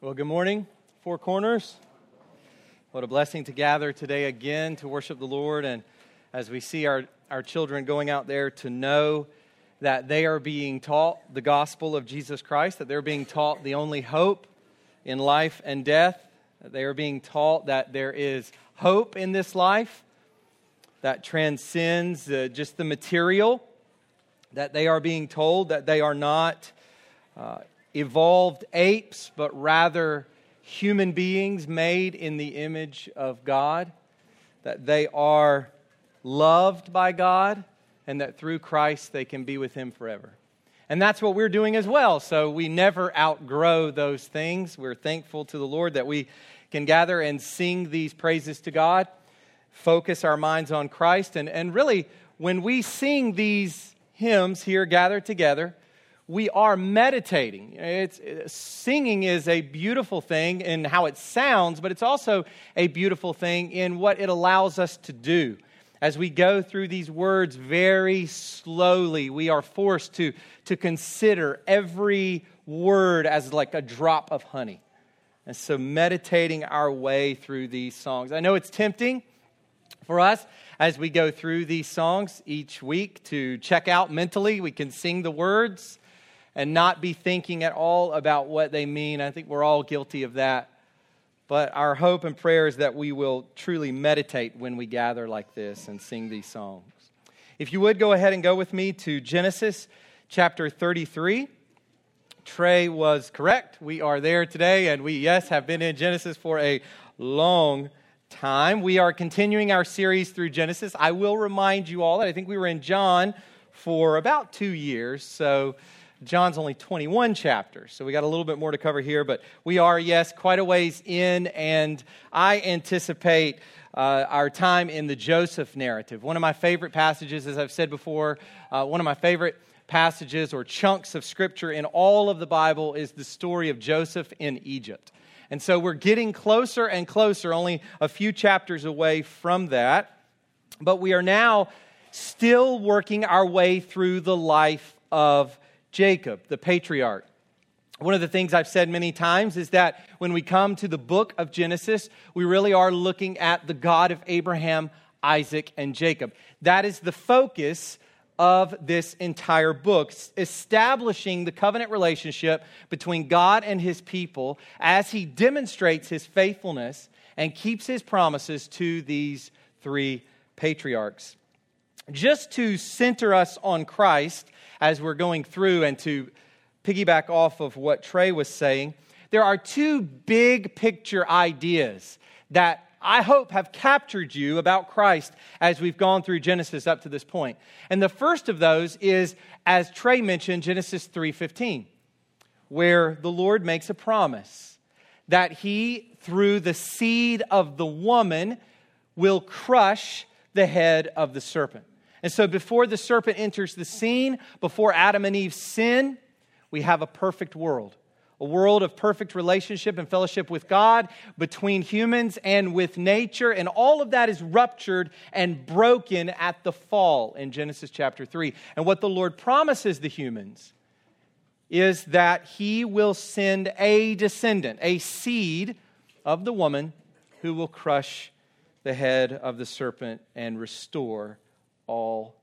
Well, good morning, Four Corners. What a blessing to gather today again to worship the Lord. And as we see our, our children going out there to know that they are being taught the gospel of Jesus Christ, that they're being taught the only hope in life and death, that they are being taught that there is hope in this life that transcends uh, just the material, that they are being told that they are not uh, evolved apes, but rather human beings made in the image of God, that they are loved by God, and that through Christ they can be with Him forever. And that's what we're doing as well. So we never outgrow those things. We're thankful to the Lord that we can gather and sing these praises to God, focus our minds on Christ. And, and really, when we sing these hymns here gathered together, we are meditating. It's, singing is a beautiful thing in how it sounds, but it's also a beautiful thing in what it allows us to do. As we go through these words very slowly, we are forced to, to consider every word as like a drop of honey. And so, meditating our way through these songs. I know it's tempting for us as we go through these songs each week to check out mentally. We can sing the words and not be thinking at all about what they mean. I think we're all guilty of that. But our hope and prayer is that we will truly meditate when we gather like this and sing these songs. If you would go ahead and go with me to Genesis chapter 33. Trey was correct. We are there today, and we, yes, have been in Genesis for a long time. We are continuing our series through Genesis. I will remind you all that I think we were in John for about two years. So, John's only 21 chapters, so we got a little bit more to cover here, but we are, yes, quite a ways in, and I anticipate uh, our time in the Joseph narrative. One of my favorite passages, as I've said before, uh, one of my favorite passages or chunks of scripture in all of the Bible is the story of Joseph in Egypt. And so we're getting closer and closer, only a few chapters away from that. But we are now still working our way through the life of Jacob, the patriarch. One of the things I've said many times is that when we come to the book of Genesis, we really are looking at the God of Abraham, Isaac, and Jacob. That is the focus of this entire book, establishing the covenant relationship between God and his people as he demonstrates his faithfulness and keeps his promises to these three patriarchs. Just to center us on Christ, as we're going through and to piggyback off of what Trey was saying, there are two big picture ideas that I hope have captured you about Christ as we've gone through Genesis up to this point. And the first of those is as Trey mentioned Genesis 3:15, where the Lord makes a promise that he through the seed of the woman will crush the head of the serpent. And so, before the serpent enters the scene, before Adam and Eve sin, we have a perfect world. A world of perfect relationship and fellowship with God, between humans and with nature. And all of that is ruptured and broken at the fall in Genesis chapter 3. And what the Lord promises the humans is that He will send a descendant, a seed of the woman, who will crush the head of the serpent and restore all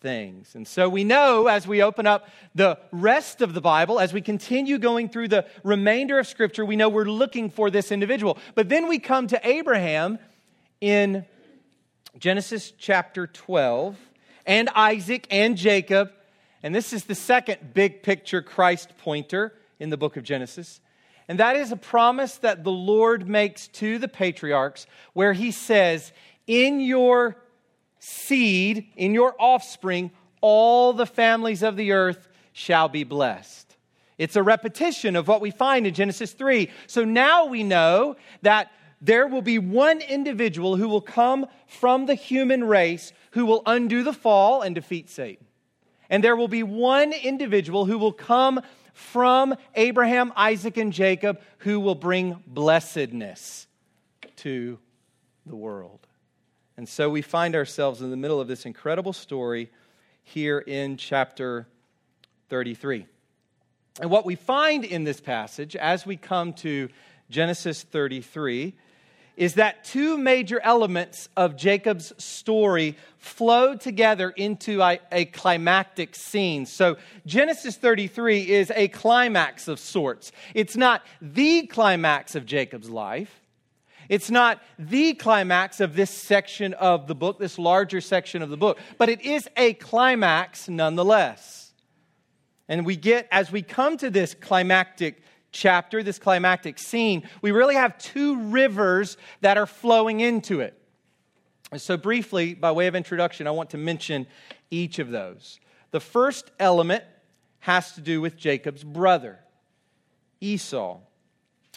things. And so we know as we open up the rest of the Bible, as we continue going through the remainder of Scripture, we know we're looking for this individual. But then we come to Abraham in Genesis chapter 12, and Isaac and Jacob. And this is the second big picture Christ pointer in the book of Genesis. And that is a promise that the Lord makes to the patriarchs where he says, In your seed, in your offspring, all the families of the earth shall be blessed. It's a repetition of what we find in Genesis 3. So now we know that there will be one individual who will come from the human race who will undo the fall and defeat Satan. And there will be one individual who will come from Abraham, Isaac, and Jacob who will bring blessedness to the world. And so we find ourselves in the middle of this incredible story here in chapter 33. And what we find in this passage as we come to Genesis 33 is that two major elements of Jacob's story flow together into a, a, climactic scene. So, Genesis 33 is a climax of sorts. It's not the climax of Jacob's life, it's not the climax of this section of the book, this larger section of the book, but it is a climax nonetheless. And we get, as we come to this climactic chapter, this climactic scene, we really have two rivers that are flowing into it. And so, briefly, by way of introduction, I want to mention each of those. The first element has to do with Jacob's brother, Esau.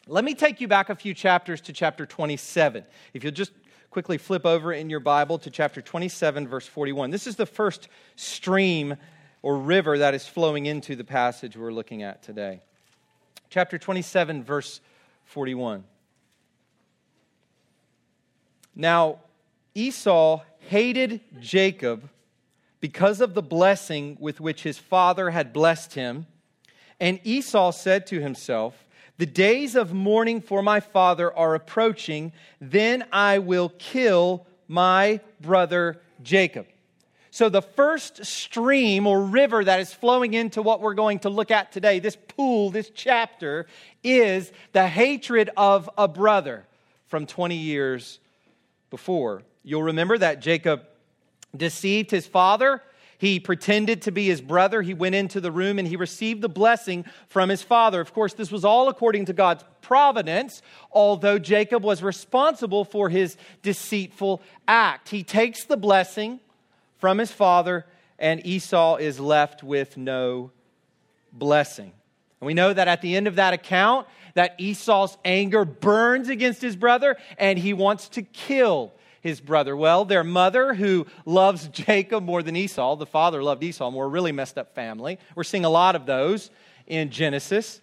Let me take you back a few chapters to chapter 27. If you'll just quickly flip over in your Bible to chapter 27, verse 41. This is the first stream or river that is flowing into the passage we're looking at today chapter 27, verse 41. Now, Esau hated Jacob because of the blessing with which his father had blessed him. And Esau said to himself, The days of mourning for my father are approaching, then I will kill my brother Jacob. So, the first stream or river that is flowing into what we're going to look at today, this pool, this chapter, is the hatred of a brother from 20 years before. You'll remember that Jacob deceived his father. He pretended to be his brother. He went into the room and he received the blessing from his father. Of course, this was all according to God's providence, although Jacob was responsible for his deceitful act. He takes the blessing from his father, and Esau is left with no blessing. And we know that at the end of that account, that Esau's anger burns against his brother and he wants to kill his brother. Well, their mother, who loves Jacob more than Esau, the father loved Esau more, really messed up family. We're seeing a lot of those in Genesis.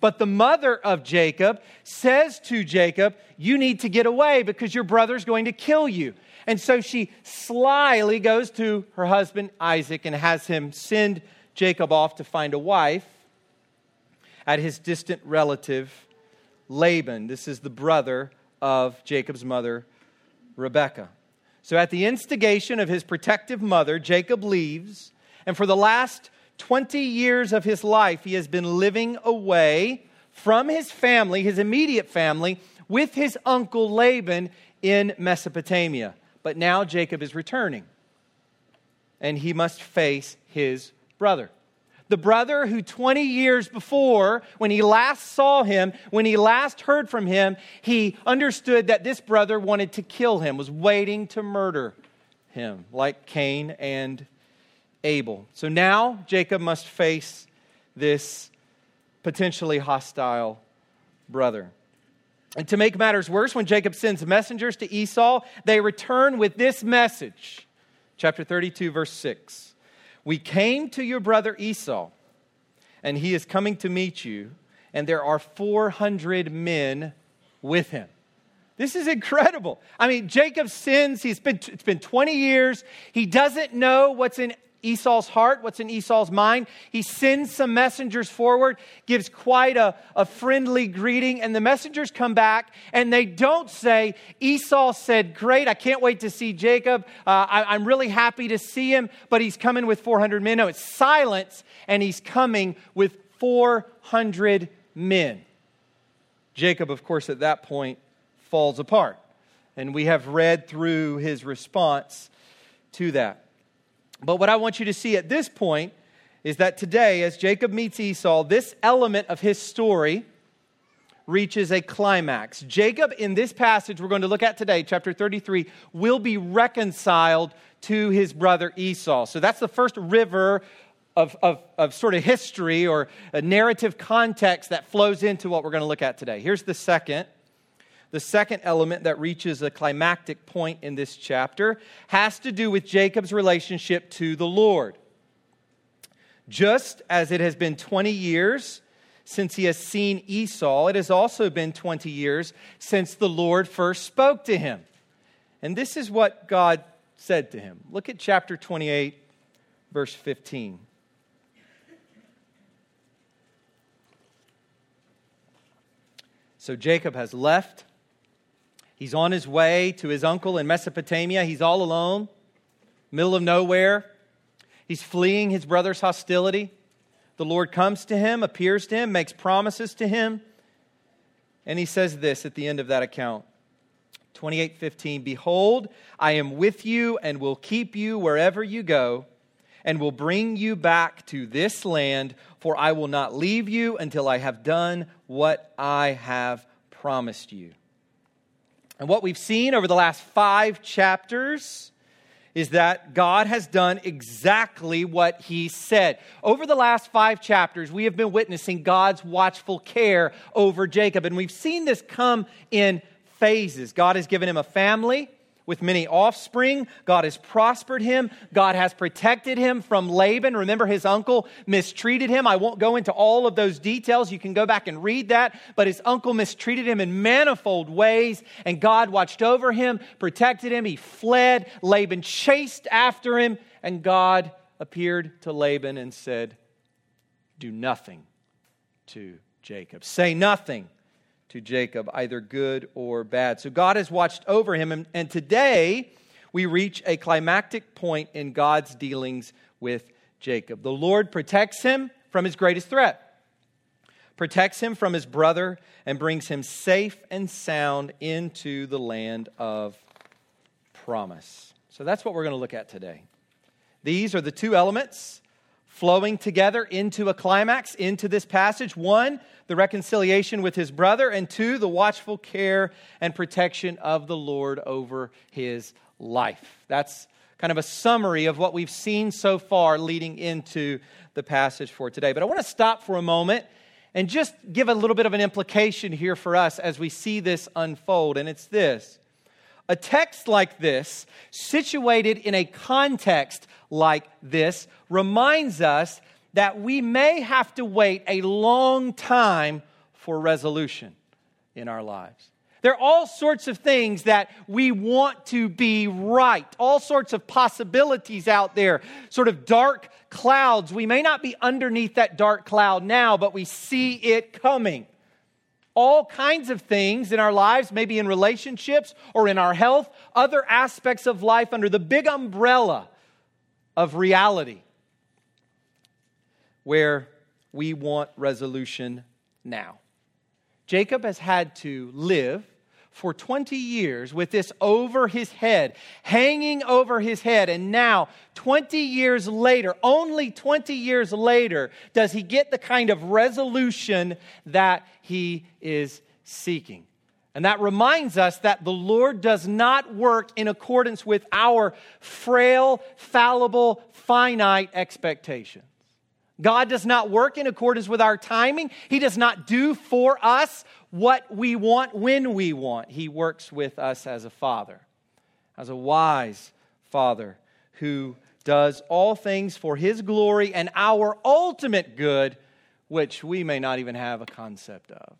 But the mother of Jacob says to Jacob, You need to get away because your brother's going to kill you. And so she slyly goes to her husband Isaac and has him send Jacob off to find a wife at his distant relative Laban. This is the brother of Jacob's mother, Rebekah. So, at the instigation of his protective mother, Jacob leaves, and for the last 20 years of his life, he has been living away from his family, his immediate family, with his uncle Laban in Mesopotamia. But now Jacob is returning, and he must face his brother. The brother who 20 years before, when he last saw him, when he last heard from him, he understood that this brother wanted to kill him, was waiting to murder him, like Cain and Abel. So now Jacob must face this potentially hostile brother. And to make matters worse, when Jacob sends messengers to Esau, they return with this message. Chapter 32, verse 6. We came to your brother Esau, and he is coming to meet you, and there are 400 men with him. This is incredible. I mean, Jacob sins. He's been, it's been 20 years. He doesn't know what's in Esau's heart, what's in Esau's mind. He sends some messengers forward, gives quite a, a friendly greeting, and the messengers come back and they don't say, Esau said, Great, I can't wait to see Jacob. Uh, I, I'm really happy to see him, but he's coming with 400 men. No, it's silence, and he's coming with 400 men. Jacob, of course, at that point falls apart. And we have read through his response to that. But what I want you to see at this point is that today, as Jacob meets Esau, this element of his story reaches a climax. Jacob, in this passage we're going to look at today, chapter 33, will be reconciled to his brother Esau. So that's the first river of, of, of sort of history or a narrative context that flows into what we're going to look at today. Here's the second the second element that reaches a climactic point in this chapter has to do with Jacob's relationship to the Lord. Just as it has been 20 years since he has seen Esau, it has also been 20 years since the Lord first spoke to him. And this is what God said to him. Look at chapter 28, verse 15. So Jacob has left. He's on his way to his uncle in Mesopotamia. He's all alone, middle of nowhere. He's fleeing his brother's hostility. The Lord comes to him, appears to him, makes promises to him. And he says this at the end of that account 28:15 Behold, I am with you and will keep you wherever you go and will bring you back to this land, for I will not leave you until I have done what I have promised you. And what we've seen over the last five chapters is that God has done exactly what he said. Over the last five chapters, we have been witnessing God's watchful care over Jacob, and we've seen this come in phases. God has given him a family with many offspring. God has prospered him. God has protected him from Laban. Remember, his uncle mistreated him. I won't go into all of those details. You can go back and read that. But his uncle mistreated him in manifold ways, and God watched over him, protected him. He fled. Laban chased after him, and God appeared to Laban and said, Do nothing to Jacob. Say nothing to Jacob, either good or bad. So God has watched over him, and, and today we reach a climactic point in God's dealings with Jacob. The Lord protects him from his greatest threat, protects him from his brother, and brings him safe and sound into the land of promise. So that's what we're going to look at today. These are the two elements flowing together into a climax, into this passage. One, the reconciliation with his brother, and two, the watchful care and protection of the Lord over his life. That's kind of a summary of what we've seen so far leading into the passage for today. But I want to stop for a moment and just give a little bit of an implication here for us as we see this unfold, and it's this. A text like this, situated in a context like this, reminds us that we may have to wait a long time for resolution in our lives. There are all sorts of things that we want to be right, all sorts of possibilities out there, sort of dark clouds. We may not be underneath that dark cloud now, but we see it coming. All kinds of things in our lives, maybe in relationships or in our health, other aspects of life under the big umbrella of reality where we want resolution now. Jacob has had to live for 20 years with this over his head, hanging over his head. And now, 20 years later, only 20 years later, does he get the kind of resolution that he is seeking. And that reminds us that the Lord does not work in accordance with our frail, fallible, finite expectations. God does not work in accordance with our timing. He does not do for us what we want when we want. He works with us as a father, as a wise father who does all things for his glory and our ultimate good, which we may not even have a concept of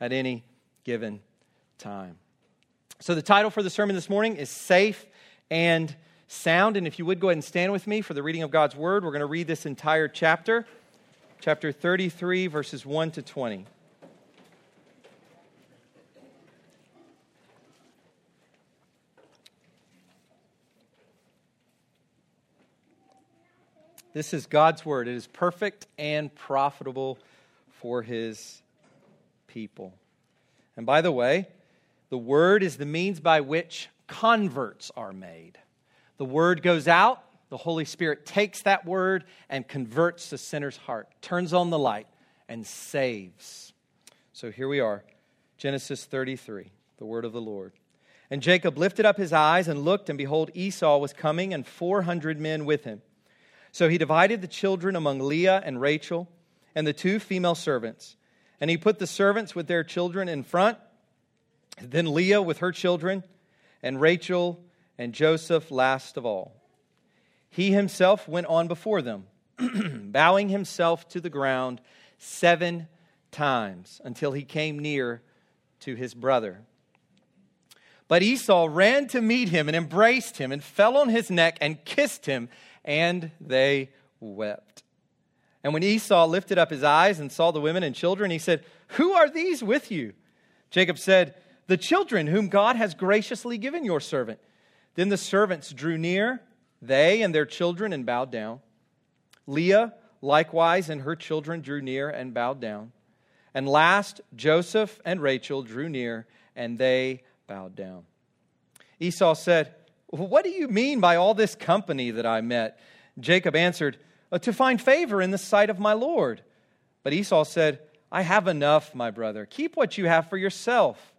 at any given time. So, the title for the sermon this morning is Safe and sound. And if you would go ahead and stand with me for the reading of God's word, we're going to read this entire chapter, chapter 33, verses 1 to 20. This is God's word. It is perfect and profitable for his people. And by the way, the word is the means by which converts are made. The word goes out, the Holy Spirit takes that word and converts the sinner's heart, turns on the light, and saves. So here we are, Genesis 33, the word of the Lord. And Jacob lifted up his eyes and looked, and behold, Esau was coming, and 400 men with him. So he divided the children among Leah and Rachel and the two female servants. And he put the servants with their children in front, then Leah with her children, and Rachel and Joseph last of all. He himself went on before them, bowing himself to the ground seven times until he came near to his brother. But Esau ran to meet him and embraced him and fell on his neck and kissed him, and they wept. And when Esau lifted up his eyes and saw the women and children, he said, Who are these with you? Jacob said, The children whom God has graciously given your servant. Then the servants drew near, they and their children, and bowed down. Leah likewise and her children drew near and bowed down. And last, Joseph and Rachel drew near, and they bowed down. Esau said, What do you mean by all this company that I met? Jacob answered, uh, To find favor in the sight of my Lord. But Esau said, I have enough, my brother. Keep what you have for yourself.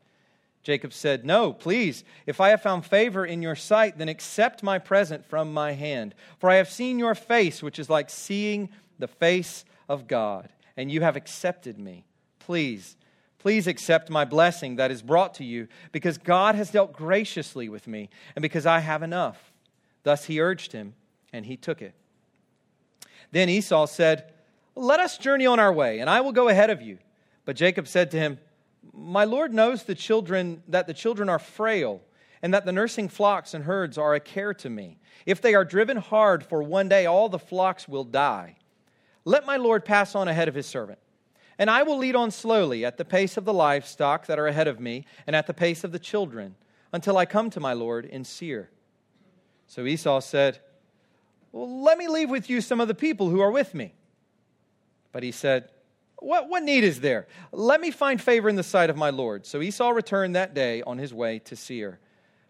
Jacob said, No, please. If I have found favor in your sight, then accept my present from my hand. For I have seen your face, which is like seeing the face of God, and you have accepted me. Please, please accept my blessing that is brought to you, because God has dealt graciously with me, and because I have enough. Thus he urged him, and he took it. Then Esau said, Let us journey on our way, and I will go ahead of you. But Jacob said to him, My Lord knows the children that the children are frail, and that the nursing flocks and herds are a care to me. If they are driven hard for one day, all the flocks will die. Let my Lord pass on ahead of his servant. And I will lead on slowly at the pace of the livestock that are ahead of me, and at the pace of the children, until I come to my Lord in Seir. So Esau said, well, let me leave with you some of the people who are with me. But he said, what, what need is there? Let me find favor in the sight of my Lord. So Esau returned that day on his way to Seir.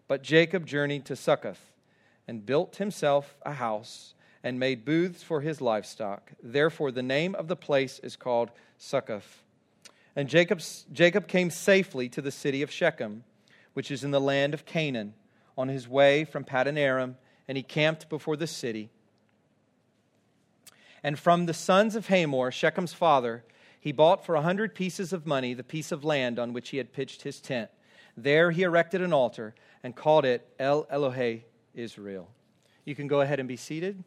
But Jacob journeyed to Succoth and built himself a house and made booths for his livestock. Therefore, the name of the place is called Succoth. And Jacob's, Jacob came safely to the city of Shechem, which is in the land of Canaan, on his way from Paddan Aram and he camped before the city. And from the sons of Hamor, Shechem's father, he bought for a hundred pieces of money the piece of land on which he had pitched his tent. There he erected an altar and called it El Elohe Israel. You can go ahead and be seated.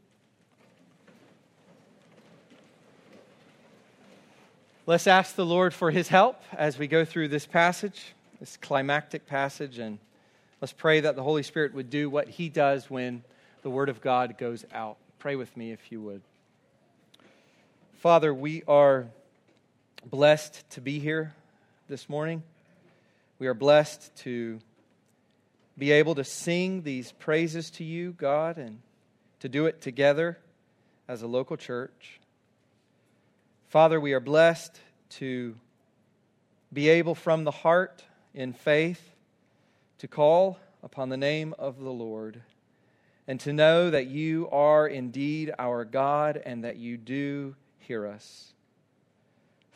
Let's ask the Lord for his help as we go through this passage, this climactic passage, and let's pray that the Holy Spirit would do what he does when the word of God goes out. Pray with me if you would. Father, we are blessed to be here this morning. We are blessed to be able to sing these praises to you, God, and to do it together as a local church. Father, we are blessed to be able from the heart in faith to call upon the name of the Lord and to know that you are indeed our God and that you do hear us.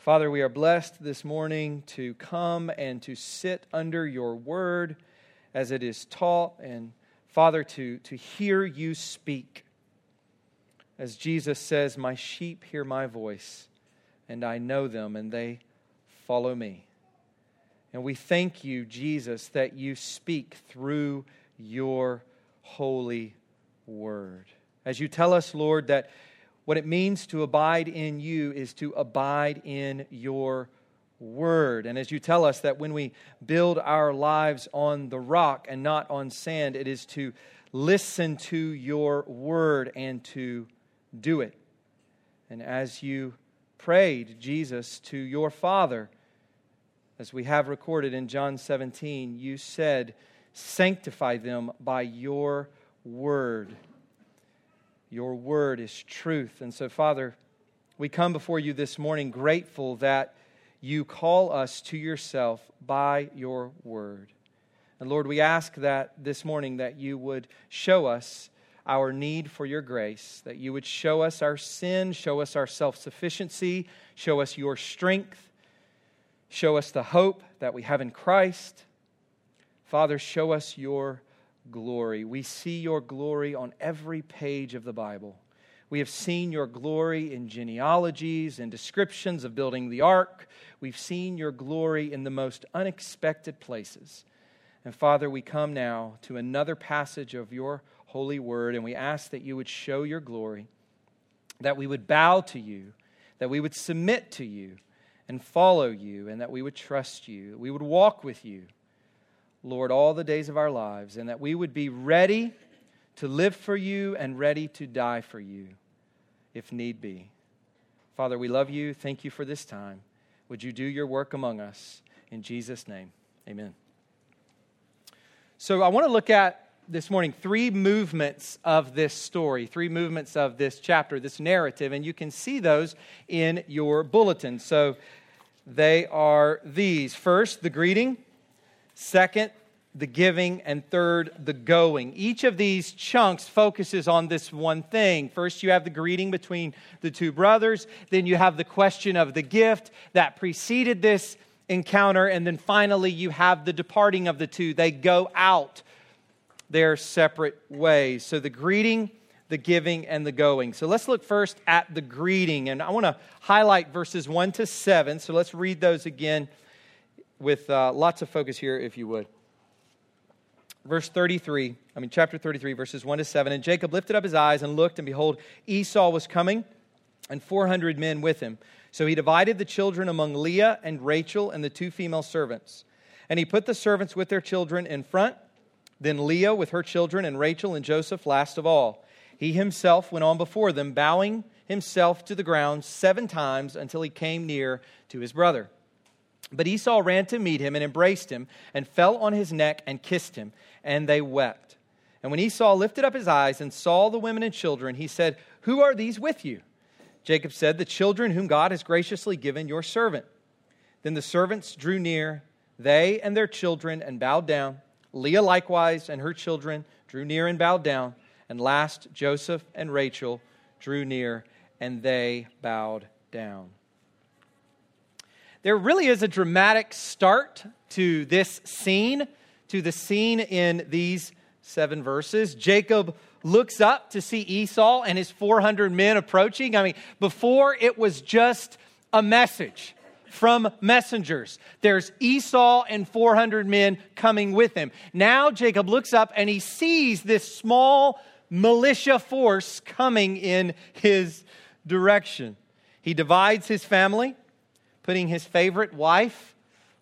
Father, we are blessed this morning to come and to sit under your word as it is taught, and Father, to, to hear you speak. As Jesus says, My sheep hear my voice, and I know them, and they follow me. And we thank you, Jesus, that you speak through your holy word. As you tell us, Lord, that what it means to abide in you is to abide in your word. And as you tell us that when we build our lives on the rock and not on sand, it is to listen to your word and to do it. And as you prayed, Jesus, to your Father, as we have recorded in John 17, you said, Sanctify them by your word. Your word is truth. And so, Father, we come before you this morning grateful that you call us to yourself by your word. And Lord, we ask that this morning that you would show us our need for your grace, that you would show us our sin, show us our self sufficiency, show us your strength, show us the hope that we have in Christ. Father, show us your glory. We see your glory on every page of the Bible. We have seen your glory in genealogies and descriptions of building the ark. We've seen your glory in the most unexpected places. And Father, we come now to another passage of your holy word, and we ask that you would show your glory, that we would bow to you, that we would submit to you and follow you, and that we would trust you, we would walk with you Lord, all the days of our lives, and that we would be ready to live for you and ready to die for you if need be. Father, we love you. Thank you for this time. Would you do your work among us? In Jesus' name, amen. So I want to look at this morning three movements of this story, three movements of this chapter, this narrative, and you can see those in your bulletin. So they are these first, the greeting, second, the giving, and third, the going. Each of these chunks focuses on this one thing. First, you have the greeting between the two brothers, then, you have the question of the gift that preceded this encounter, and then finally, you have the departing of the two. They go out their separate ways. So, the greeting, the giving, and the going. So, let's look first at the greeting, and I want to highlight verses 1 to 7. So, let's read those again with uh, lots of focus here, if you would. Verse 33, I mean, chapter 33, verses 1 to 7. And Jacob lifted up his eyes and looked, and behold, Esau was coming, and 400 men with him. So he divided the children among Leah and Rachel and the two female servants. And he put the servants with their children in front, then Leah with her children, and Rachel and Joseph last of all. He himself went on before them, bowing himself to the ground seven times until he came near to his brother. But Esau ran to meet him and embraced him and fell on his neck and kissed him, and they wept. And when Esau lifted up his eyes and saw the women and children, he said, Who are these with you? Jacob said, The children whom God has graciously given your servant. Then the servants drew near, they and their children, and bowed down. Leah likewise and her children drew near and bowed down. And last, Joseph and Rachel drew near, and they bowed down. There really is a dramatic start to this scene, to the scene in these seven verses. Jacob looks up to see Esau and his 400 men approaching. I mean, before it was just a message from messengers. There's Esau and 400 men coming with him. Now Jacob looks up and he sees this small militia force coming in his direction. He divides his family, putting his favorite wife,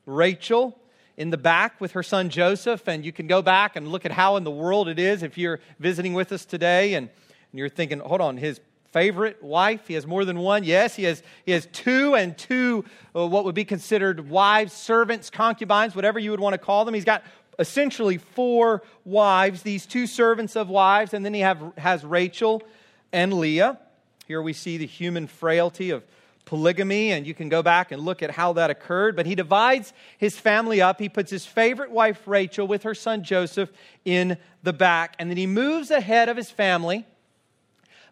Rachel, in the back with her son Joseph. And you can go back and look at how in the world it is if you're visiting with us today and, and you're thinking, hold on, his favorite wife. He has more than one. Yes, he has, he has two and two, uh, what would be considered wives, servants, concubines, whatever you would want to call them. He's got essentially four wives, these two servants of wives, and then he have, has Rachel and Leah. Here we see the human frailty of polygamy, and you can go back and look at how that occurred. But he divides his family up. He puts his favorite wife, Rachel, with her son Joseph in the back, and then he moves ahead of his family,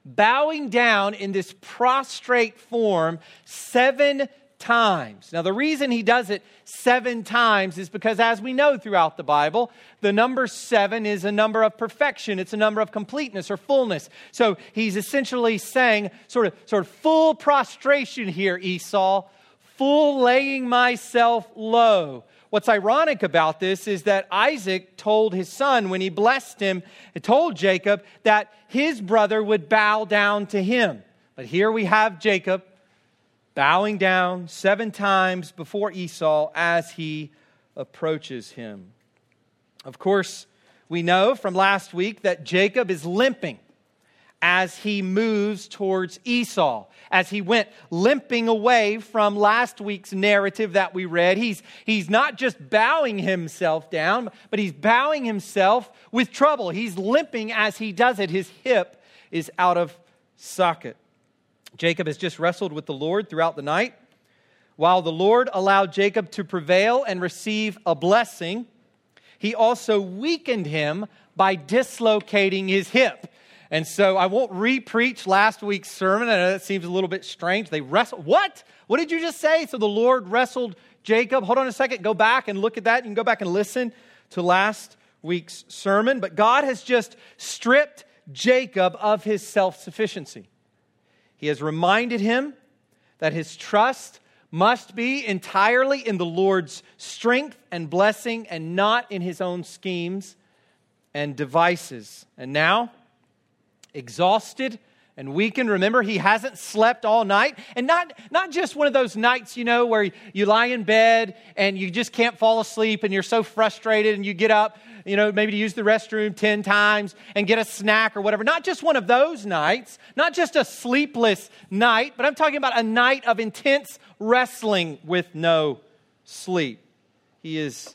bowing down in this prostrate form seven times. Now, the reason he does it seven times is because, as we know throughout the Bible, the number seven is a number of perfection. It's a number of completeness or fullness. So he's essentially saying, sort of, sort of full prostration here, Esau, full laying myself low. What's ironic about this is that Isaac told his son when he blessed him, told Jacob that his brother would bow down to him. But here we have Jacob bowing down seven times before Esau as he approaches him. Of course, we know from last week that Jacob is limping as he moves towards Esau. As he went limping away from last week's narrative that we read, he's, he's not just bowing himself down, but he's bowing himself with trouble. He's limping as he does it. His hip is out of socket. Jacob has just wrestled with the Lord throughout the night. While the Lord allowed Jacob to prevail and receive a blessing, he also weakened him by dislocating his hip. And so I won't repreach last week's sermon. I know that seems a little bit strange. They wrestled. What? What did you just say? So the Lord wrestled Jacob. Hold on a second. Go back and look at that. You can go back and listen to last week's sermon. But God has just stripped Jacob of his self sufficiency. He has reminded him that his trust must be entirely in the Lord's strength and blessing and not in his own schemes and devices. And now, exhausted and weakened, remember, he hasn't slept all night. And not, not just one of those nights, you know, where you lie in bed and you just can't fall asleep and you're so frustrated and you get up you know, maybe to use the restroom 10 times and get a snack or whatever. Not just one of those nights, not just a sleepless night, but I'm talking about a night of intense wrestling with no sleep. He is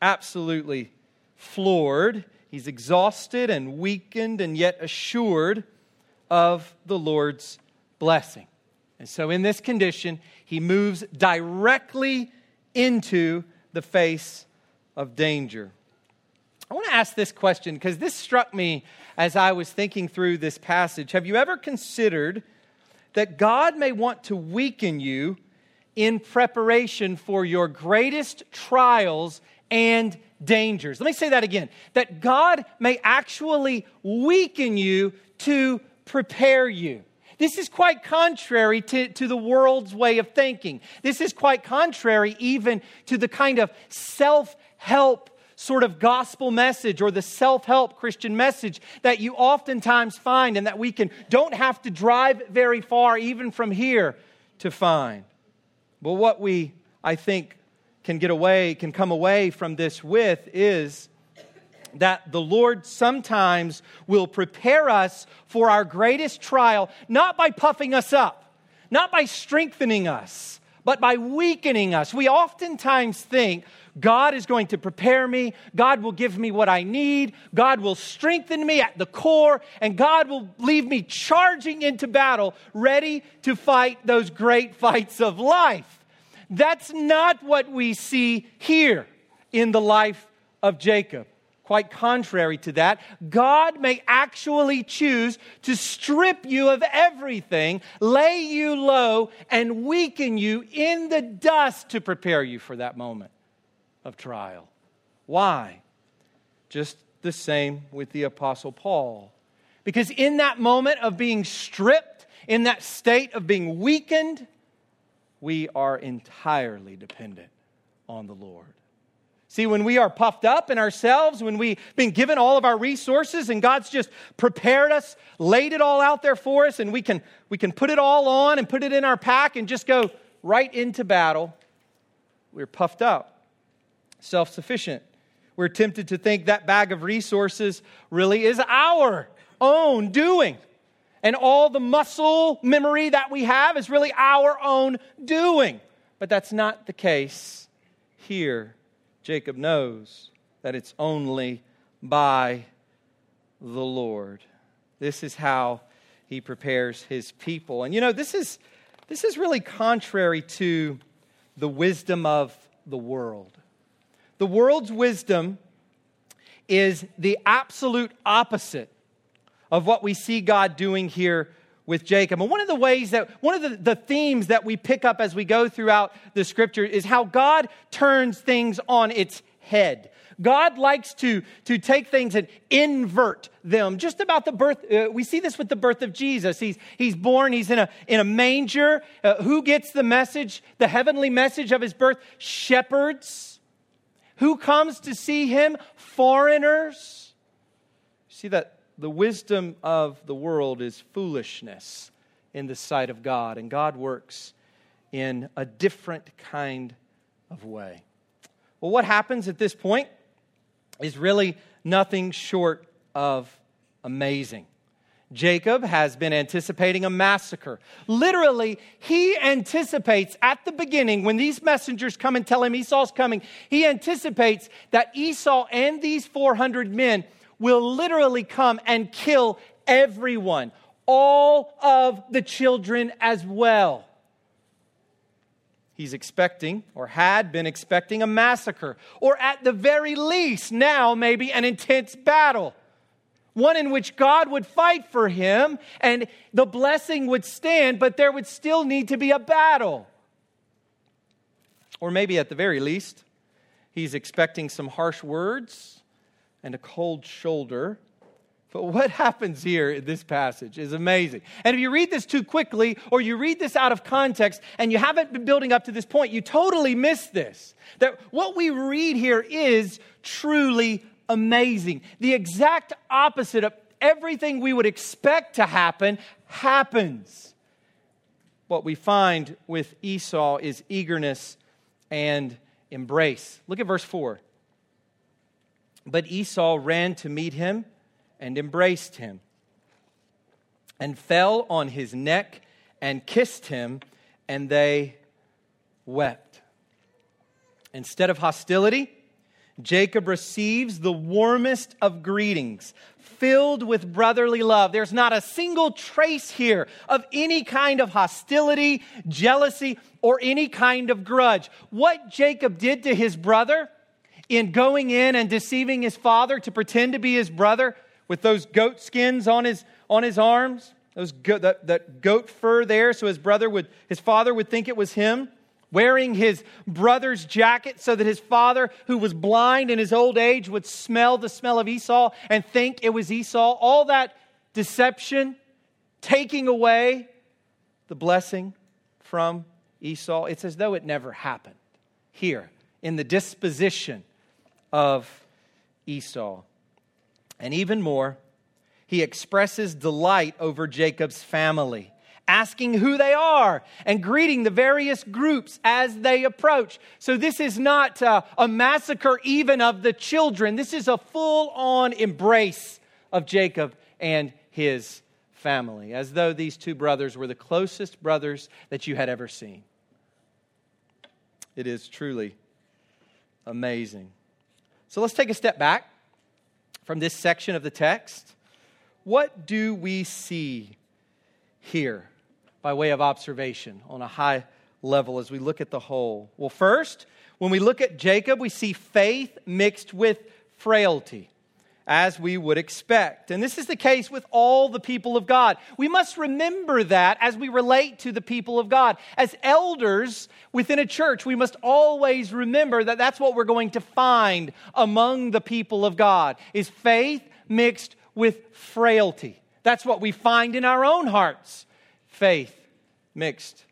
absolutely floored. He's exhausted and weakened and yet assured of the Lord's blessing. And so, in this condition, he moves directly into the face of danger. I want to ask this question because this struck me as I was thinking through this passage. Have you ever considered that God may want to weaken you in preparation for your greatest trials and dangers? Let me say that again that God may actually weaken you to prepare you. This is quite contrary to, to the world's way of thinking. This is quite contrary even to the kind of self help sort of gospel message or the self-help Christian message that you oftentimes find and that we can don't have to drive very far even from here to find. But what we I think can get away can come away from this with is that the Lord sometimes will prepare us for our greatest trial, not by puffing us up, not by strengthening us, but by weakening us. We oftentimes think God is going to prepare me, God will give me what I need, God will strengthen me at the core, and God will leave me charging into battle, ready to fight those great fights of life. That's not what we see here in the life of Jacob. Quite contrary to that, God may actually choose to strip you of everything, lay you low, and weaken you in the dust to prepare you for that moment of trial. Why? Just the same with the Apostle Paul. Because in that moment of being stripped, in that state of being weakened, we are entirely dependent on the Lord. See, when we are puffed up in ourselves, when we've been given all of our resources and God's just prepared us, laid it all out there for us, and we can, we can put it all on and put it in our pack and just go right into battle, we're puffed up, self sufficient. We're tempted to think that bag of resources really is our own doing. And all the muscle memory that we have is really our own doing. But that's not the case here. Jacob knows that it's only by the Lord. This is how he prepares his people. And you know, this is, this is really contrary to the wisdom of the world. The world's wisdom is the absolute opposite of what we see God doing here with Jacob. And one of the ways that, one of the, the themes that we pick up as we go throughout the scripture is how God turns things on its head. God likes to, to take things and invert them. Just about the birth, uh, we see this with the birth of Jesus. He's, he's born, he's in a, in a manger. Uh, who gets the message, the heavenly message of his birth? Shepherds. Who comes to see him? Foreigners. See that the wisdom of the world is foolishness in the sight of God, and God works in a different kind of way. Well, what happens at this point is really nothing short of amazing. Jacob has been anticipating a massacre. Literally, he anticipates at the beginning, when these messengers come and tell him Esau's coming, he anticipates that Esau and these 400 men will literally come and kill everyone, all of the children as well. He's expecting, or had been expecting, a massacre, or at the very least, now maybe an intense battle. One in which God would fight for him and the blessing would stand, but there would still need to be a battle. Or maybe at the very least, he's expecting some harsh words and a cold shoulder. But what happens here in this passage is amazing. And if you read this too quickly or you read this out of context and you haven't been building up to this point, you totally miss this. That what we read here is truly amazing. The exact opposite of everything we would expect to happen happens. What we find with Esau is eagerness and embrace. Look at verse 4. But Esau ran to meet him and embraced him, and fell on his neck and kissed him, and they wept. Instead of hostility, Jacob receives the warmest of greetings, filled with brotherly love. There's not a single trace here of any kind of hostility, jealousy, or any kind of grudge. What Jacob did to his brother in going in and deceiving his father to pretend to be his brother with those goat skins on his, on his arms, those go- that, that goat fur there, so his brother would, his father would think it was him wearing his brother's jacket so that his father, who was blind in his old age, would smell the smell of Esau and think it was Esau. All that deception, taking away the blessing from Esau. It's as though it never happened here in the disposition of Esau. And even more, he expresses delight over Jacob's family asking who they are and greeting the various groups as they approach. So, this is not uh, a massacre even of the children. This is a full on embrace of Jacob and his family, as though these two brothers were the closest brothers that you had ever seen. It is truly amazing. So, let's take a step back from this section of the text. What do we see here? by way of observation on a high level as we look at the whole? Well, first, when we look at Jacob, we see faith mixed with frailty, as we would expect. And this is the case with all the people of God. We must remember that as we relate to the people of God. As elders within a church, we must always remember that that's what we're going to find among the people of God is faith mixed with frailty. That's what we find in our own hearts faith mixed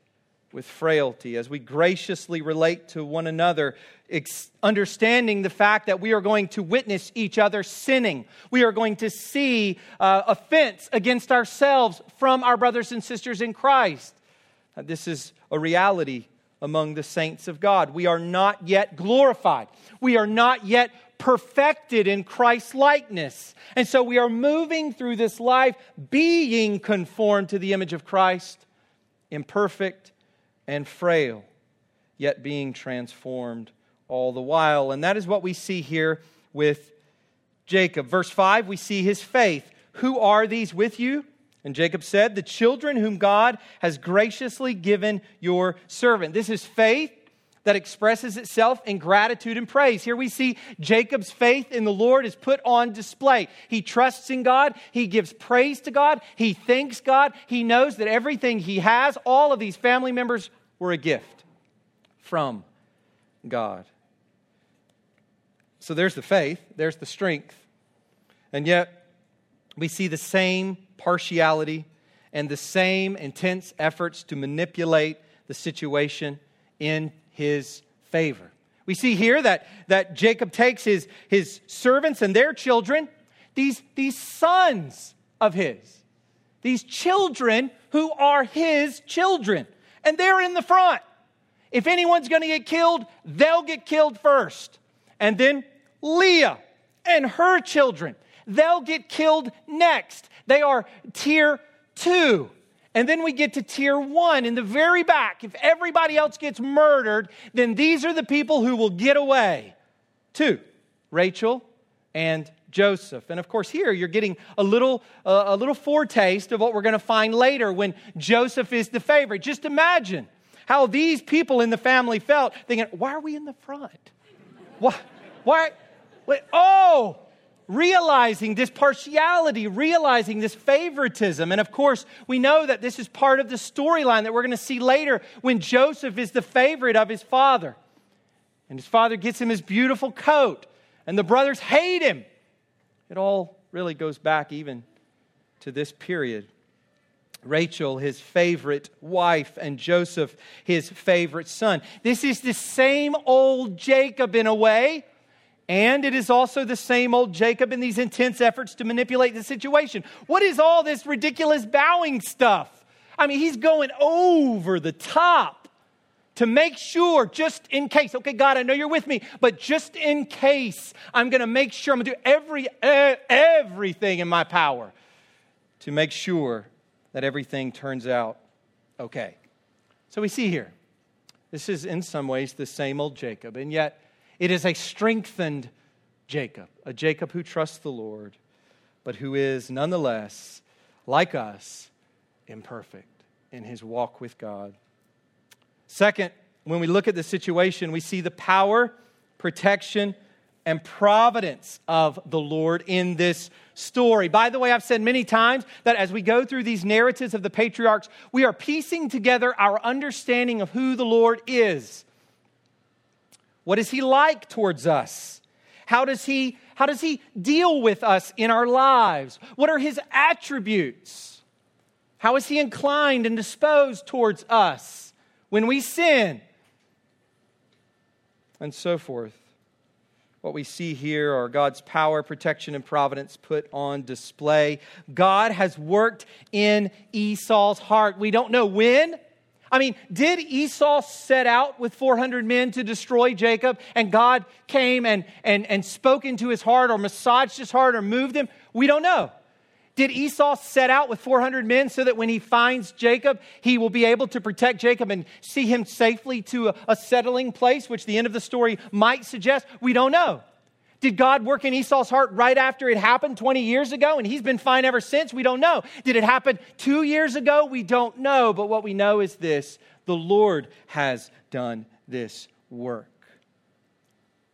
with frailty as we graciously relate to one another, ex- understanding the fact that we are going to witness each other sinning. We are going to see uh, offense against ourselves from our brothers and sisters in Christ. This is a reality among the saints of God. We are not yet glorified. We are not yet perfected in Christ's likeness. And so we are moving through this life being conformed to the image of Christ, imperfect and frail, yet being transformed all the while. And that is what we see here with Jacob. Verse 5, we see his faith. Who are these with you? And Jacob said, The children whom God has graciously given your servant. This is faith that expresses itself in gratitude and praise. Here we see Jacob's faith in the Lord is put on display. He trusts in God, he gives praise to God, he thanks God, he knows that everything he has, all of these family members, were a gift from God. So there's the faith, there's the strength. And yet, we see the same partiality and the same intense efforts to manipulate the situation in his favor. We see here that, that Jacob takes his, his servants and their children, these, these sons of his, these children who are his children, and they're in the front. If anyone's going to get killed, they'll get killed first. And then Leah and her children, they'll get killed next. They are tier two. And then we get to tier one in the very back. If everybody else gets murdered, then these are the people who will get away. Two, Rachel and Joseph. And of course, here you're getting a little, uh, a little foretaste of what we're going to find later when Joseph is the favorite. Just imagine how these people in the family felt, thinking, why are we in the front? Why? Why? Wait, oh, realizing this partiality, realizing this favoritism. And of course, we know that this is part of the storyline that we're going to see later when Joseph is the favorite of his father. And his father gets him his beautiful coat, and the brothers hate him. It all really goes back even to this period. Rachel, his favorite wife, and Joseph, his favorite son. This is the same old Jacob in a way and it is also the same old Jacob in these intense efforts to manipulate the situation. What is all this ridiculous bowing stuff? I mean, he's going over the top to make sure, just in case, okay, God, I know you're with me, but just in case, I'm going to make sure I'm going to do every, everything in my power to make sure that everything turns out okay. So we see here This is, in some ways, the same old Jacob, and yet it is a strengthened Jacob, a Jacob who trusts the Lord, but who is nonetheless, like us, imperfect in his walk with God. Second, when we look at the situation, we see the power, protection, and providence of the Lord in this story. By the way, I've said many times that as we go through these narratives of the patriarchs, we are piecing together our understanding of who the Lord is. What is he like towards us? How does he how does he deal with us in our lives? What are his attributes? How is he inclined and disposed towards us when we sin? And so forth. What we see here are God's power, protection, and providence put on display. God has worked in Esau's heart. We don't know when. I mean, did Esau set out with 400 men to destroy Jacob and God came and, and, and spoke into his heart or massaged his heart or moved him? We don't know. Did Esau set out with 400 men so that when he finds Jacob, he will be able to protect Jacob and see him safely to a, a, settling place, which the end of the story might suggest? We don't know. Did God work in Esau's heart right after it happened 20 years ago and he's been fine ever since? We don't know. Did it happen two years ago? We don't know. But what we know is this the Lord has done this work.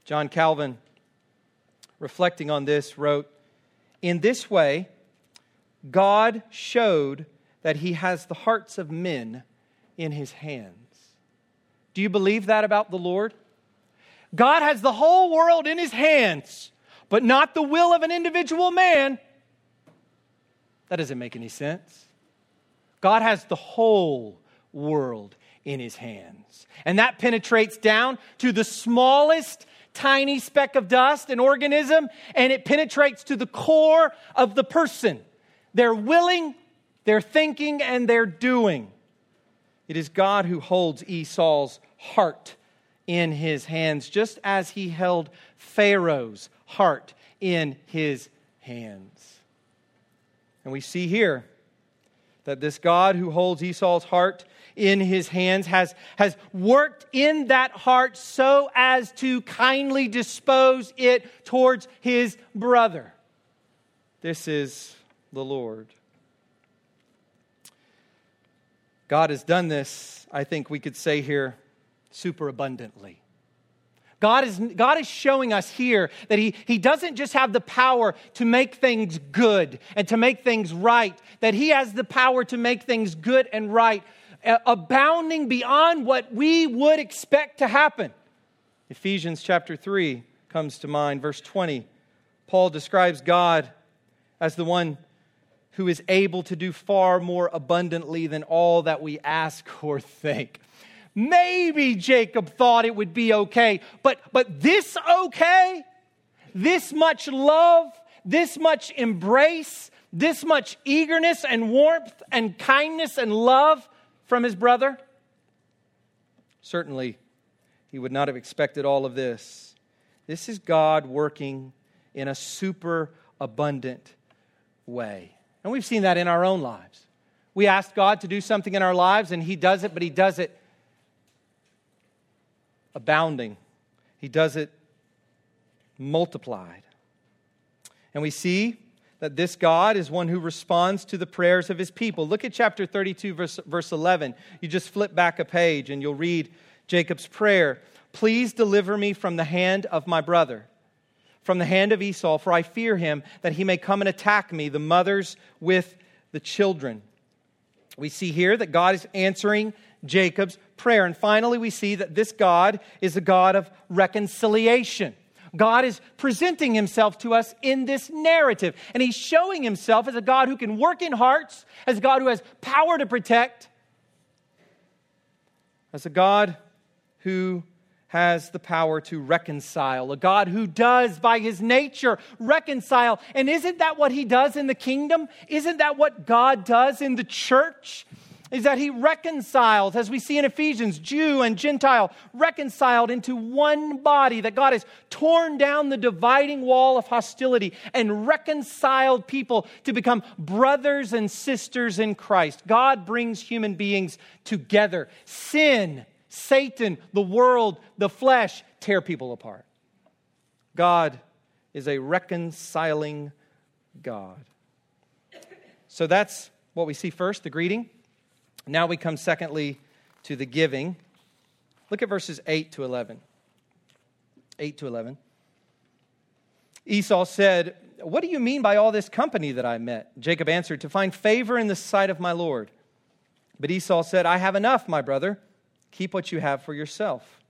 John Calvin, reflecting on this, wrote, In this way, God showed that he has the hearts of men in his hands. Do you believe that about the Lord? God has the whole world in his hands, but not the will of an individual man. That doesn't make any sense. God has the whole world in his hands. And that penetrates down to the smallest tiny speck of dust, an organism, and it penetrates to the core of the person. They're willing, they're thinking, and they're doing. It is God who holds Esau's heart in his hands, just as he held Pharaoh's heart in his hands. And we see here that this God who holds Esau's heart in his hands has, has worked in that heart so as to kindly dispose it towards his brother. This is the Lord. God has done this, I think we could say here, super abundantly. God is, God is showing us here that he, he doesn't just have the power to make things good and to make things right, that He has the power to make things good and right, uh, abounding beyond what we would expect to happen. Ephesians chapter 3 comes to mind, verse 20. Paul describes God as the one who is able to do far more abundantly than all that we ask or think. Maybe Jacob thought it would be okay, but, but this okay? This much love, this much embrace, this much eagerness and warmth and kindness and love from his brother? Certainly, he would not have expected all of this. This is God working in a super abundant way. And we've seen that in our own lives. We ask God to do something in our lives, and He does it, but He does it abounding. He does it multiplied. And we see that this God is one who responds to the prayers of his people. Look at chapter 32, verse, verse 11. You just flip back a page and you'll read Jacob's prayer Please deliver me from the hand of my brother from the hand of Esau, for I fear him that he may come and attack me, the mothers with the children. We see here that God is answering Jacob's prayer. And finally, we see that this God is a God of reconciliation. God is presenting himself to us in this narrative. And he's showing himself as a God who can work in hearts, as a God who has power to protect, as a God who has the power to reconcile, a God who does by his nature reconcile. And isn't that what he does in the kingdom? Isn't that what God does in the church? Is that he reconciles, as we see in Ephesians, Jew and Gentile reconciled into one body, that God has torn down the dividing wall of hostility and reconciled people to become brothers and sisters in Christ. God brings human beings together. Sin Satan, the world, the flesh tear people apart. God is a reconciling God. So that's what we see first, the greeting. Now we come, secondly, to the giving. Look at verses 8 to 11. 8 to 11. Esau said, What do you mean by all this company that I met? Jacob answered, To find favor in the sight of my Lord. But Esau said, I have enough, my brother. Keep what you have for yourself.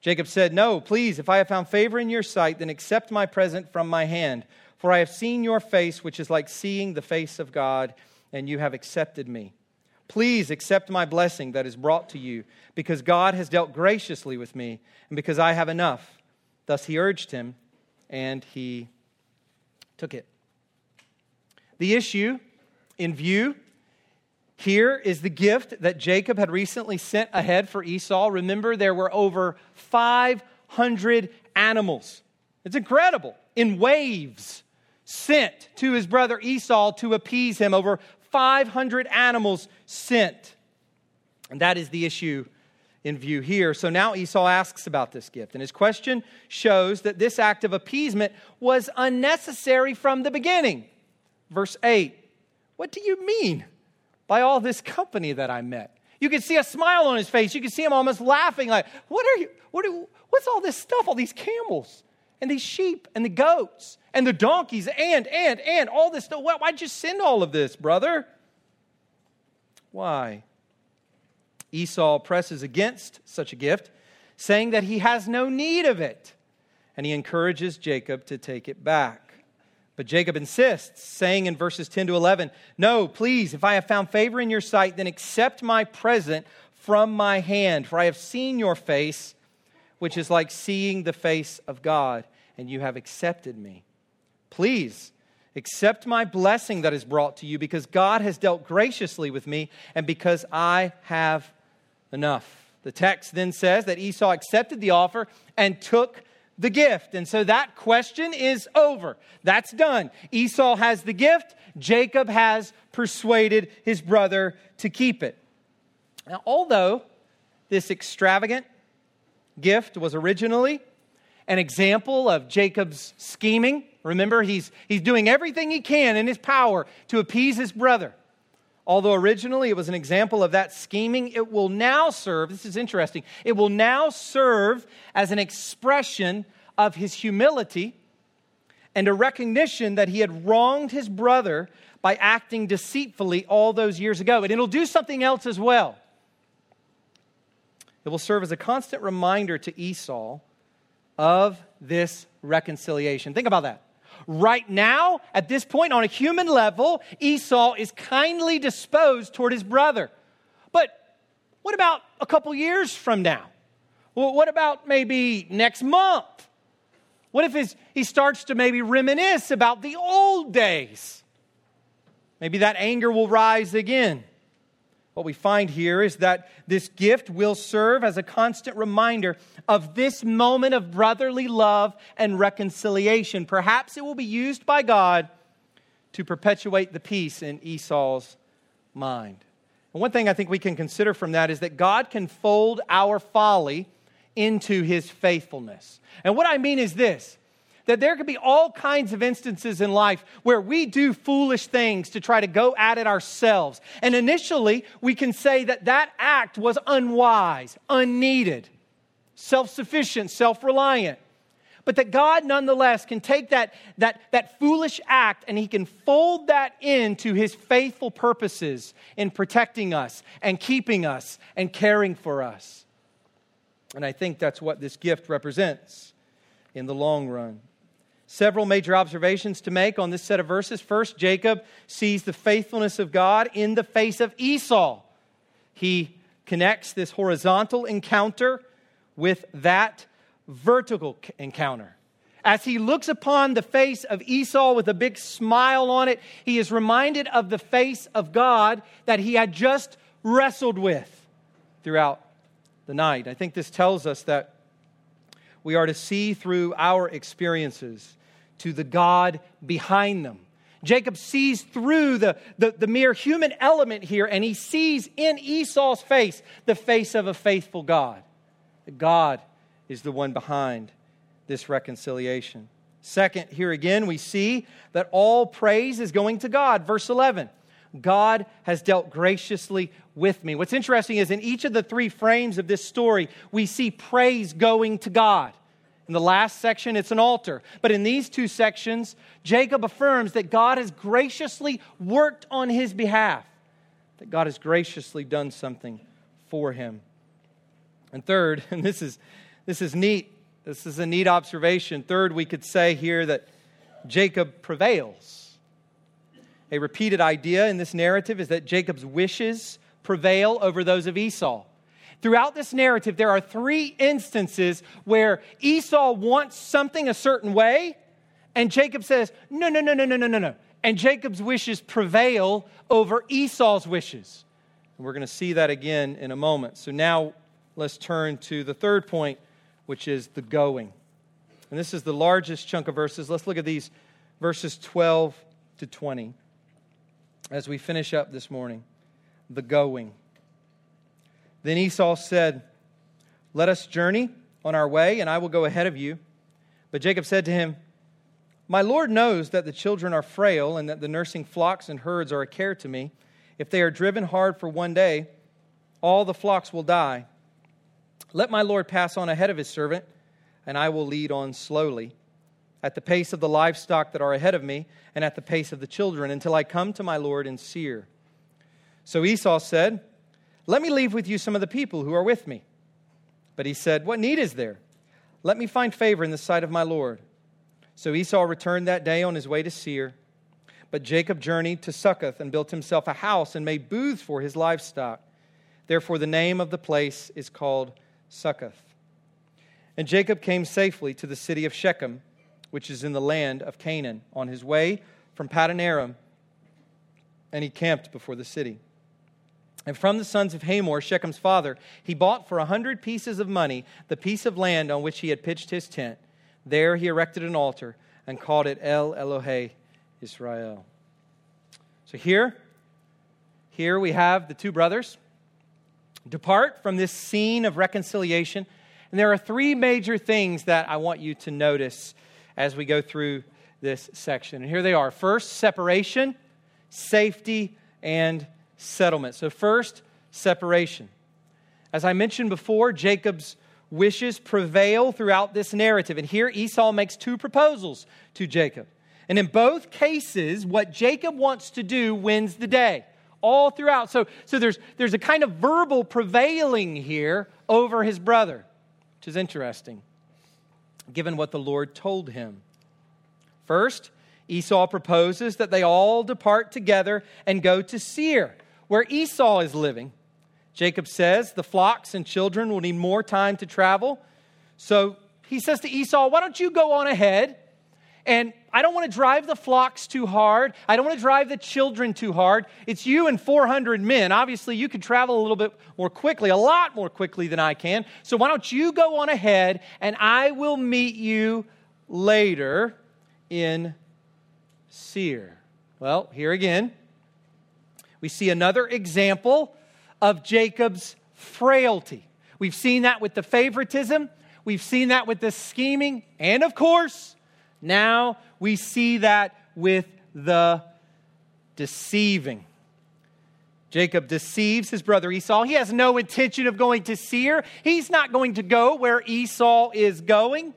Jacob said, No, please, if I have found favor in your sight, then accept my present from my hand. For I have seen your face, which is like seeing the face of God, and you have accepted me. Please accept my blessing that is brought to you, because God has dealt graciously with me, and because I have enough. Thus he urged him, and he took it. The issue in view here is the gift that Jacob had recently sent ahead for Esau. Remember, there were over 500 animals. It's incredible. In waves sent to his brother Esau to appease him. Over 500 animals sent. And that is the issue in view here. So now Esau asks about this gift. And his question shows that this act of appeasement was unnecessary from the beginning. Verse 8 What do you mean by all this company that I met? You can see a smile on his face. You can see him almost laughing, like, What are you? What are, what's all this stuff? All these camels and these sheep and the goats and the donkeys and, and, and all this stuff. Why'd you send all of this, brother? Why? Esau presses against such a gift, saying that he has no need of it, and he encourages Jacob to take it back. But Jacob insists, saying in verses 10 to 11, No, please, if I have found favor in your sight, then accept my present from my hand, for I have seen your face, which is like seeing the face of God, and you have accepted me. Please accept my blessing that is brought to you because God has dealt graciously with me and because I have enough. The text then says that Esau accepted the offer and took the gift. And so that question is over. That's done. Esau has the gift, Jacob has persuaded his brother to keep it. Now, although this extravagant gift was originally an example of Jacob's scheming, Remember, he's, he's doing everything he can in his power to appease his brother. Although originally it was an example of that scheming, it will now serve, this is interesting, it will now serve as an expression of his humility and a recognition that he had wronged his brother by acting deceitfully all those years ago. And it'll do something else as well. It will serve as a constant reminder to Esau of this reconciliation. Think about that. Right now, at this point, on a human level, Esau is kindly disposed toward his brother. But what about a couple years from now? Well, what about maybe next month? What if his, he starts to maybe reminisce about the old days? Maybe that anger will rise again. What we find here is that this gift will serve as a constant reminder of this moment of brotherly love and reconciliation. Perhaps it will be used by God to perpetuate the peace in Esau's mind. And one thing I think we can consider from that is that God can fold our folly into his faithfulness. And what I mean is this that there could be all kinds of instances in life where we do foolish things to try to go at it ourselves. And initially, we can say that that act was unwise, unneeded, self sufficient, self reliant. But that God nonetheless can take that, that, that foolish act and He can fold that into His faithful purposes in protecting us and keeping us and caring for us. And I think that's what this gift represents in the long run. Several major observations to make on this set of verses. First, Jacob sees the faithfulness of God in the face of Esau. He connects this horizontal encounter with that vertical encounter. As he looks upon the face of Esau with a big smile on it, he is reminded of the face of God that he had just wrestled with throughout the night. I think this tells us that we are to see through our experiences to the God behind them. Jacob sees through the, the, the, mere human element here, and he sees in Esau's face the face of a faithful God. God is the one behind this reconciliation. Second, here again, we see that all praise is going to God. Verse 11 God has dealt graciously with me. What's interesting is in each of the three frames of this story, we see praise going to God. In the last section, it's an altar. But in these two sections, Jacob affirms that God has graciously worked on his behalf, that God has graciously done something for him. And third, and this is, this is neat, this is a neat observation. Third, we could say here that Jacob prevails. A repeated idea in this narrative is that Jacob's wishes prevail over those of Esau. Throughout this narrative, there are three instances where Esau wants something a certain way, and Jacob says, No, no, no, no, no, no, no, no. And Jacob's wishes prevail over Esau's wishes. And we're going to see that again in a moment. So now let's turn to the third point, which is the going. And this is the largest chunk of verses. Let's look at these verses 12 to 20 as we finish up this morning. The going. Then Esau said, Let us journey on our way, and I will go ahead of you. But Jacob said to him, My Lord knows that the children are frail, and that the nursing flocks and herds are a care to me. If they are driven hard for one day, all the flocks will die. Let my Lord pass on ahead of his servant, and I will lead on slowly, at the pace of the livestock that are ahead of me, and at the pace of the children, until I come to my Lord in Seir. So Esau said, let me leave with you some of the people who are with me. But he said, What need is there? Let me find favor in the sight of my Lord. So Esau returned that day on his way to Seir. But Jacob journeyed to Succoth and built himself a house and made booths for his livestock. Therefore, the name of the place is called Succoth. And Jacob came safely to the city of Shechem, which is in the land of Canaan, on his way from Paddan Aram, and he camped before the city. And from the sons of Hamor, Shechem's father, he bought for a hundred pieces of money the piece of land on which he had pitched his tent. There he erected an altar and called it El Elohe Israel. So here, here we have the two brothers depart from this scene of reconciliation. And there are three major things that I want you to notice as we go through this section. And here they are first, separation, safety, and settlement. So, first, separation. As I mentioned before, Jacob's wishes prevail throughout this narrative. And here Esau makes two proposals to Jacob. And in both cases, what Jacob wants to do wins the day all throughout. So, so there's, there's a kind of verbal prevailing here over his brother, which is interesting, given what the Lord told him. First, Esau proposes that they all depart together and go to Seir where Esau is living. Jacob says the flocks and children will need more time to travel. So he says to Esau, Why don't you go on ahead? And I don't want to drive the flocks too hard. I don't want to drive the children too hard. It's you and 400 men. Obviously, you can travel a little bit more quickly, a lot more quickly than I can. So why don't you go on ahead and I will meet you later in Seir? Well, here again, we see another example of Jacob's frailty. We've seen that with the favoritism, we've seen that with the scheming, and of course, now we see that with the deceiving. Jacob deceives his brother Esau. He has no intention of going to Seir. He's not going to go where Esau is going.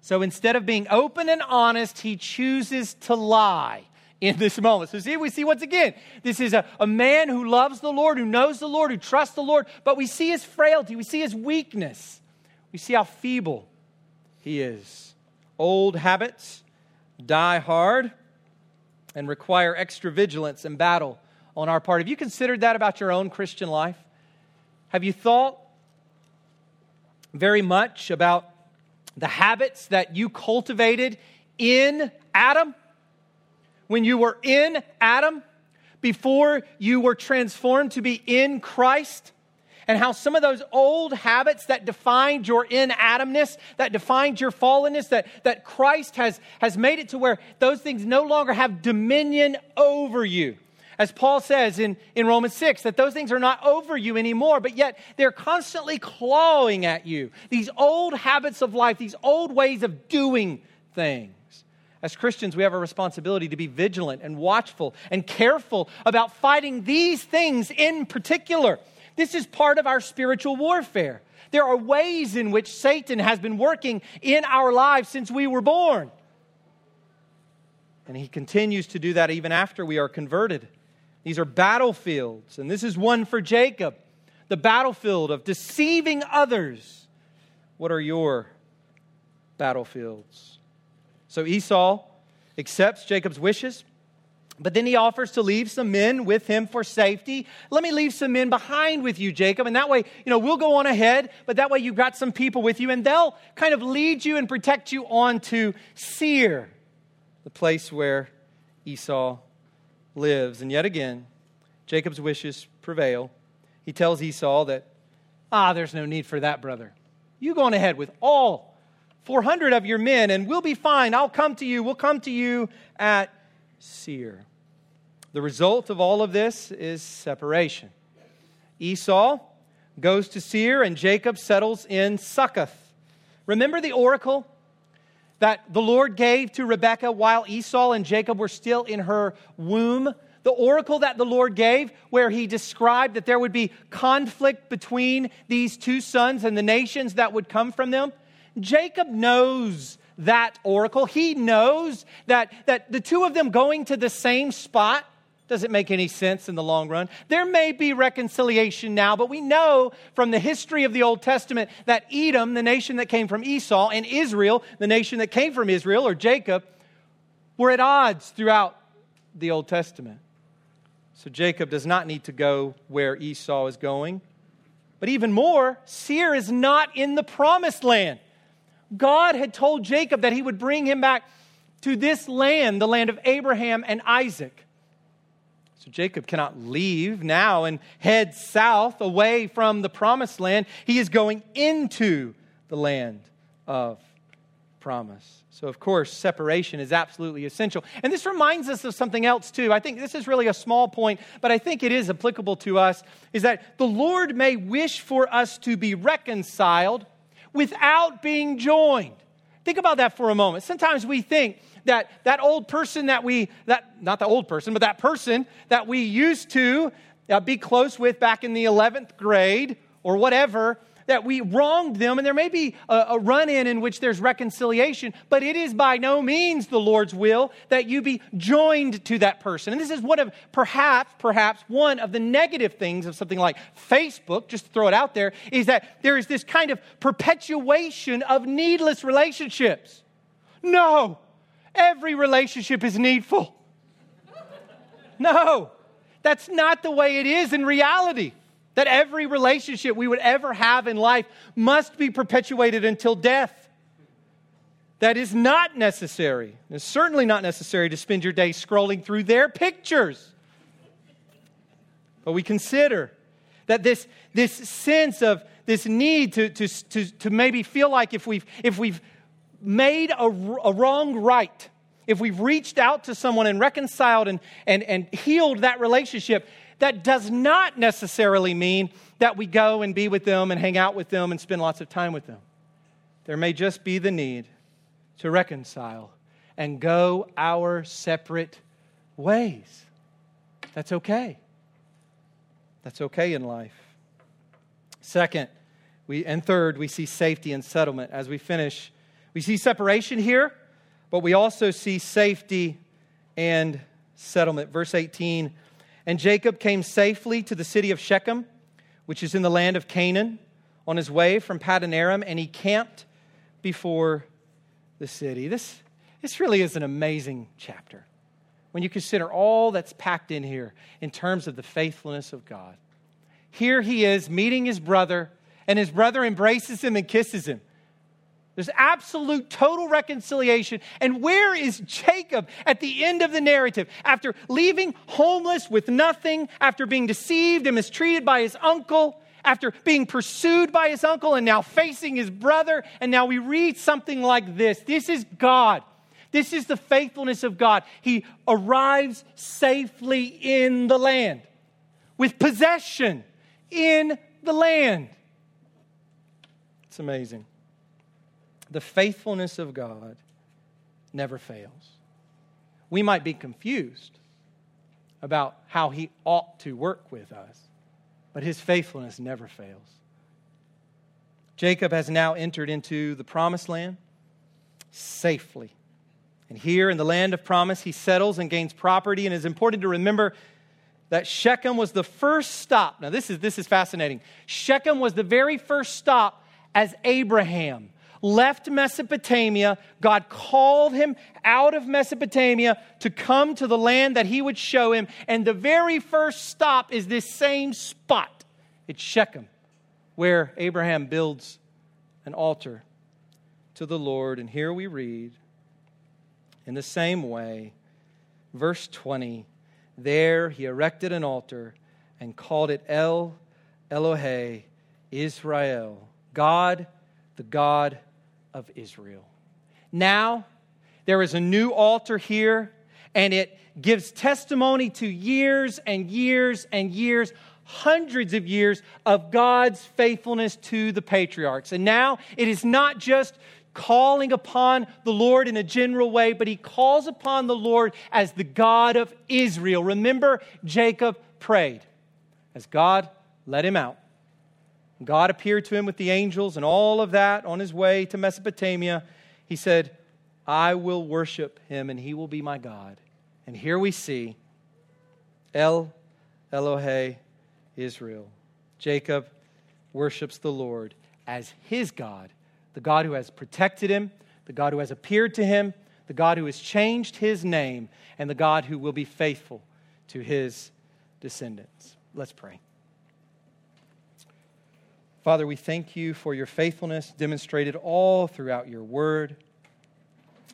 So instead of being open and honest, he chooses to lie in this moment. So, see, we see once again, this is a, a man who loves the Lord, who knows the Lord, who trusts the Lord, but we see his frailty, we see his weakness, we see how feeble he is. Old habits die hard and require extra vigilance and battle on our part. Have you considered that about your own Christian life? Have you thought very much about the habits that you cultivated in Adam? when you were in Adam, before you were transformed to be in Christ. And how some of those old habits that defined your inadamness, that defined your fallenness, that, that Christ has, has made it to where those things no longer have dominion over you. As Paul says in, in Romans 6, that those things are not over you anymore, but yet they're constantly clawing at you. These old habits of life, these old ways of doing things. As Christians, we have a responsibility to be vigilant and watchful and careful about fighting these things in particular. This is part of our spiritual warfare. There are ways in which Satan has been working in our lives since we were born. And he continues to do that even after we are converted. These are battlefields, and this is one for Jacob the battlefield of deceiving others. What are your battlefields? So Esau accepts Jacob's wishes, but then he offers to leave some men with him for safety. Let me leave some men behind with you, Jacob. And that way, you know, we'll go on ahead, but that way you've got some people with you, and they'll kind of lead you and protect you on to Seir, the place where Esau lives. And yet again, Jacob's wishes prevail. He tells Esau that, ah, there's no need for that, brother. You go on ahead with all 400 of your men, and we'll be fine. I'll come to you. We'll come to you at Seir. The result of all of this is separation. Esau goes to Seir, and Jacob settles in Succoth. Remember the oracle that the Lord gave to Rebekah while Esau and Jacob were still in her womb? The oracle that the Lord gave, where he described that there would be conflict between these two sons and the nations that would come from them. Jacob knows that oracle. He knows that, that the two of them going to the same spot doesn't make any sense in the long run. There may be reconciliation now, but we know from the history of the Old Testament that Edom, the nation that came from Esau, and Israel, the nation that came from Israel, or Jacob, were at odds throughout the Old Testament. So Jacob does not need to go where Esau is going. But even more, Seir is not in the promised land. God had told Jacob that he would bring him back to this land, the land of Abraham and Isaac. So Jacob cannot leave now and head south away from the promised land. He is going into the land of promise. So, of course, separation is absolutely essential. And this reminds us of something else, too. I think this is really a small point, but I think it is applicable to us is that the Lord may wish for us to be reconciled without being joined. Think about that for a moment. Sometimes we think that that old person that we, that, not the old person, but that person that we used to uh, be close with back in the 11th grade or whatever, that we wronged them, and there may be a, a run in in which there's reconciliation, but it is by no means the Lord's will that you be joined to that person. And this is one of perhaps, perhaps one of the negative things of something like Facebook, just to throw it out there, is that there is this kind of perpetuation of needless relationships. No, every relationship is needful. No, that's not the way it is in reality that every relationship we would ever have in life must be perpetuated until death. That is not necessary. It's certainly not necessary to spend your day scrolling through their pictures. But we consider that this, this sense of this need to, to, to, to maybe feel like if we've, if we've made a, a wrong right, if we've reached out to someone and reconciled and, and, and healed that relationship, that does not necessarily mean that we go and be with them and hang out with them and spend lots of time with them. There may just be the need to reconcile and go our separate ways. That's okay. That's okay in life. Second, we, and third, we see safety and settlement. As we finish, we see separation here, but we also see safety and settlement. Verse 18 and Jacob came safely to the city of Shechem, which is in the land of Canaan, on his way from Paddan Aram, and he camped before the city. This, this really is an amazing chapter when you consider all that's packed in here in terms of the faithfulness of God. Here he is meeting his brother, and his brother embraces him and kisses him. There's absolute total reconciliation. And where is Jacob at the end of the narrative? After leaving homeless with nothing, after being deceived and mistreated by his uncle, after being pursued by his uncle and now facing his brother. And now we read something like this This is God. This is the faithfulness of God. He arrives safely in the land with possession in the land. It's amazing. The faithfulness of God never fails. We might be confused about how He ought to work with us, but His faithfulness never fails. Jacob has now entered into the promised land safely. And here in the land of promise, he settles and gains property. And it's important to remember that Shechem was the first stop. Now, this is, this is fascinating. Shechem was the very first stop as Abraham left Mesopotamia. God called him out of Mesopotamia to come to the land that he would show him. And the very first stop is this same spot. It's Shechem, where Abraham builds an altar to the Lord. And here we read, in the same way, verse 20, there he erected an altar and called it El Elohe Israel, God, the God of Israel. Now, there is a new altar here, and it gives testimony to years and years and years, hundreds of years of God's faithfulness to the patriarchs. And now it is not just calling upon the Lord in a general way, but he calls upon the Lord as the God of Israel. Remember, Jacob prayed as God let him out. God appeared to him with the angels and all of that on his way to Mesopotamia. He said, I will worship him and he will be my God. And here we see El Elohe Israel. Jacob worships the Lord as his God, the God who has protected him, the God who has appeared to him, the God who has changed his name, and the God who will be faithful to his descendants. Let's pray. Father, we thank you for your faithfulness demonstrated all throughout your word.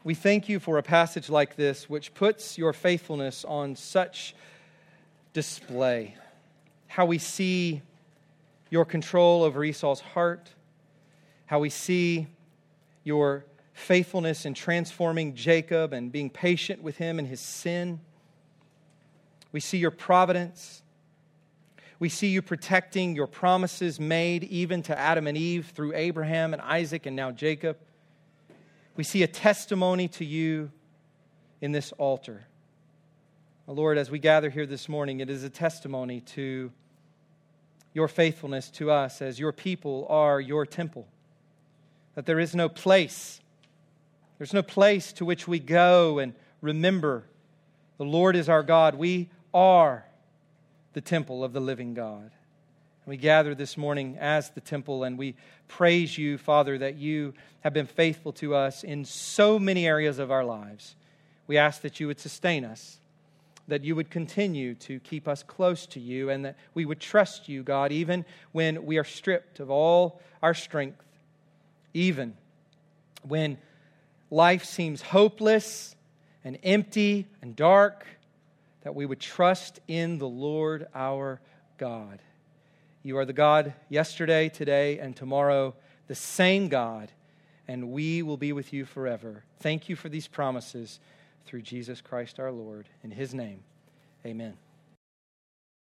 We thank you for a passage like this, which puts your faithfulness on such display. How we see your control over Esau's heart, how we see your faithfulness in transforming Jacob and being patient with him in his sin. We see your providence we see you protecting your promises made even to Adam and Eve through Abraham and Isaac and now Jacob. We see a testimony to you in this altar. Lord, as we gather here this morning, it is a testimony to your faithfulness to us as your people are your temple. That there is no place, there's no place to which we go and remember the Lord is our God. We are the temple of the living God. We gather this morning as the temple and we praise you, Father, that you have been faithful to us in so many areas of our lives. We ask that you would sustain us, that you would continue to keep us close to you, and that we would trust you, God, even when we are stripped of all our strength, even when life seems hopeless and empty and dark that we would trust in the Lord our God. You are the God yesterday, today, and tomorrow, the same God, and we will be with you forever. Thank you for these promises through Jesus Christ our Lord. In his name, amen.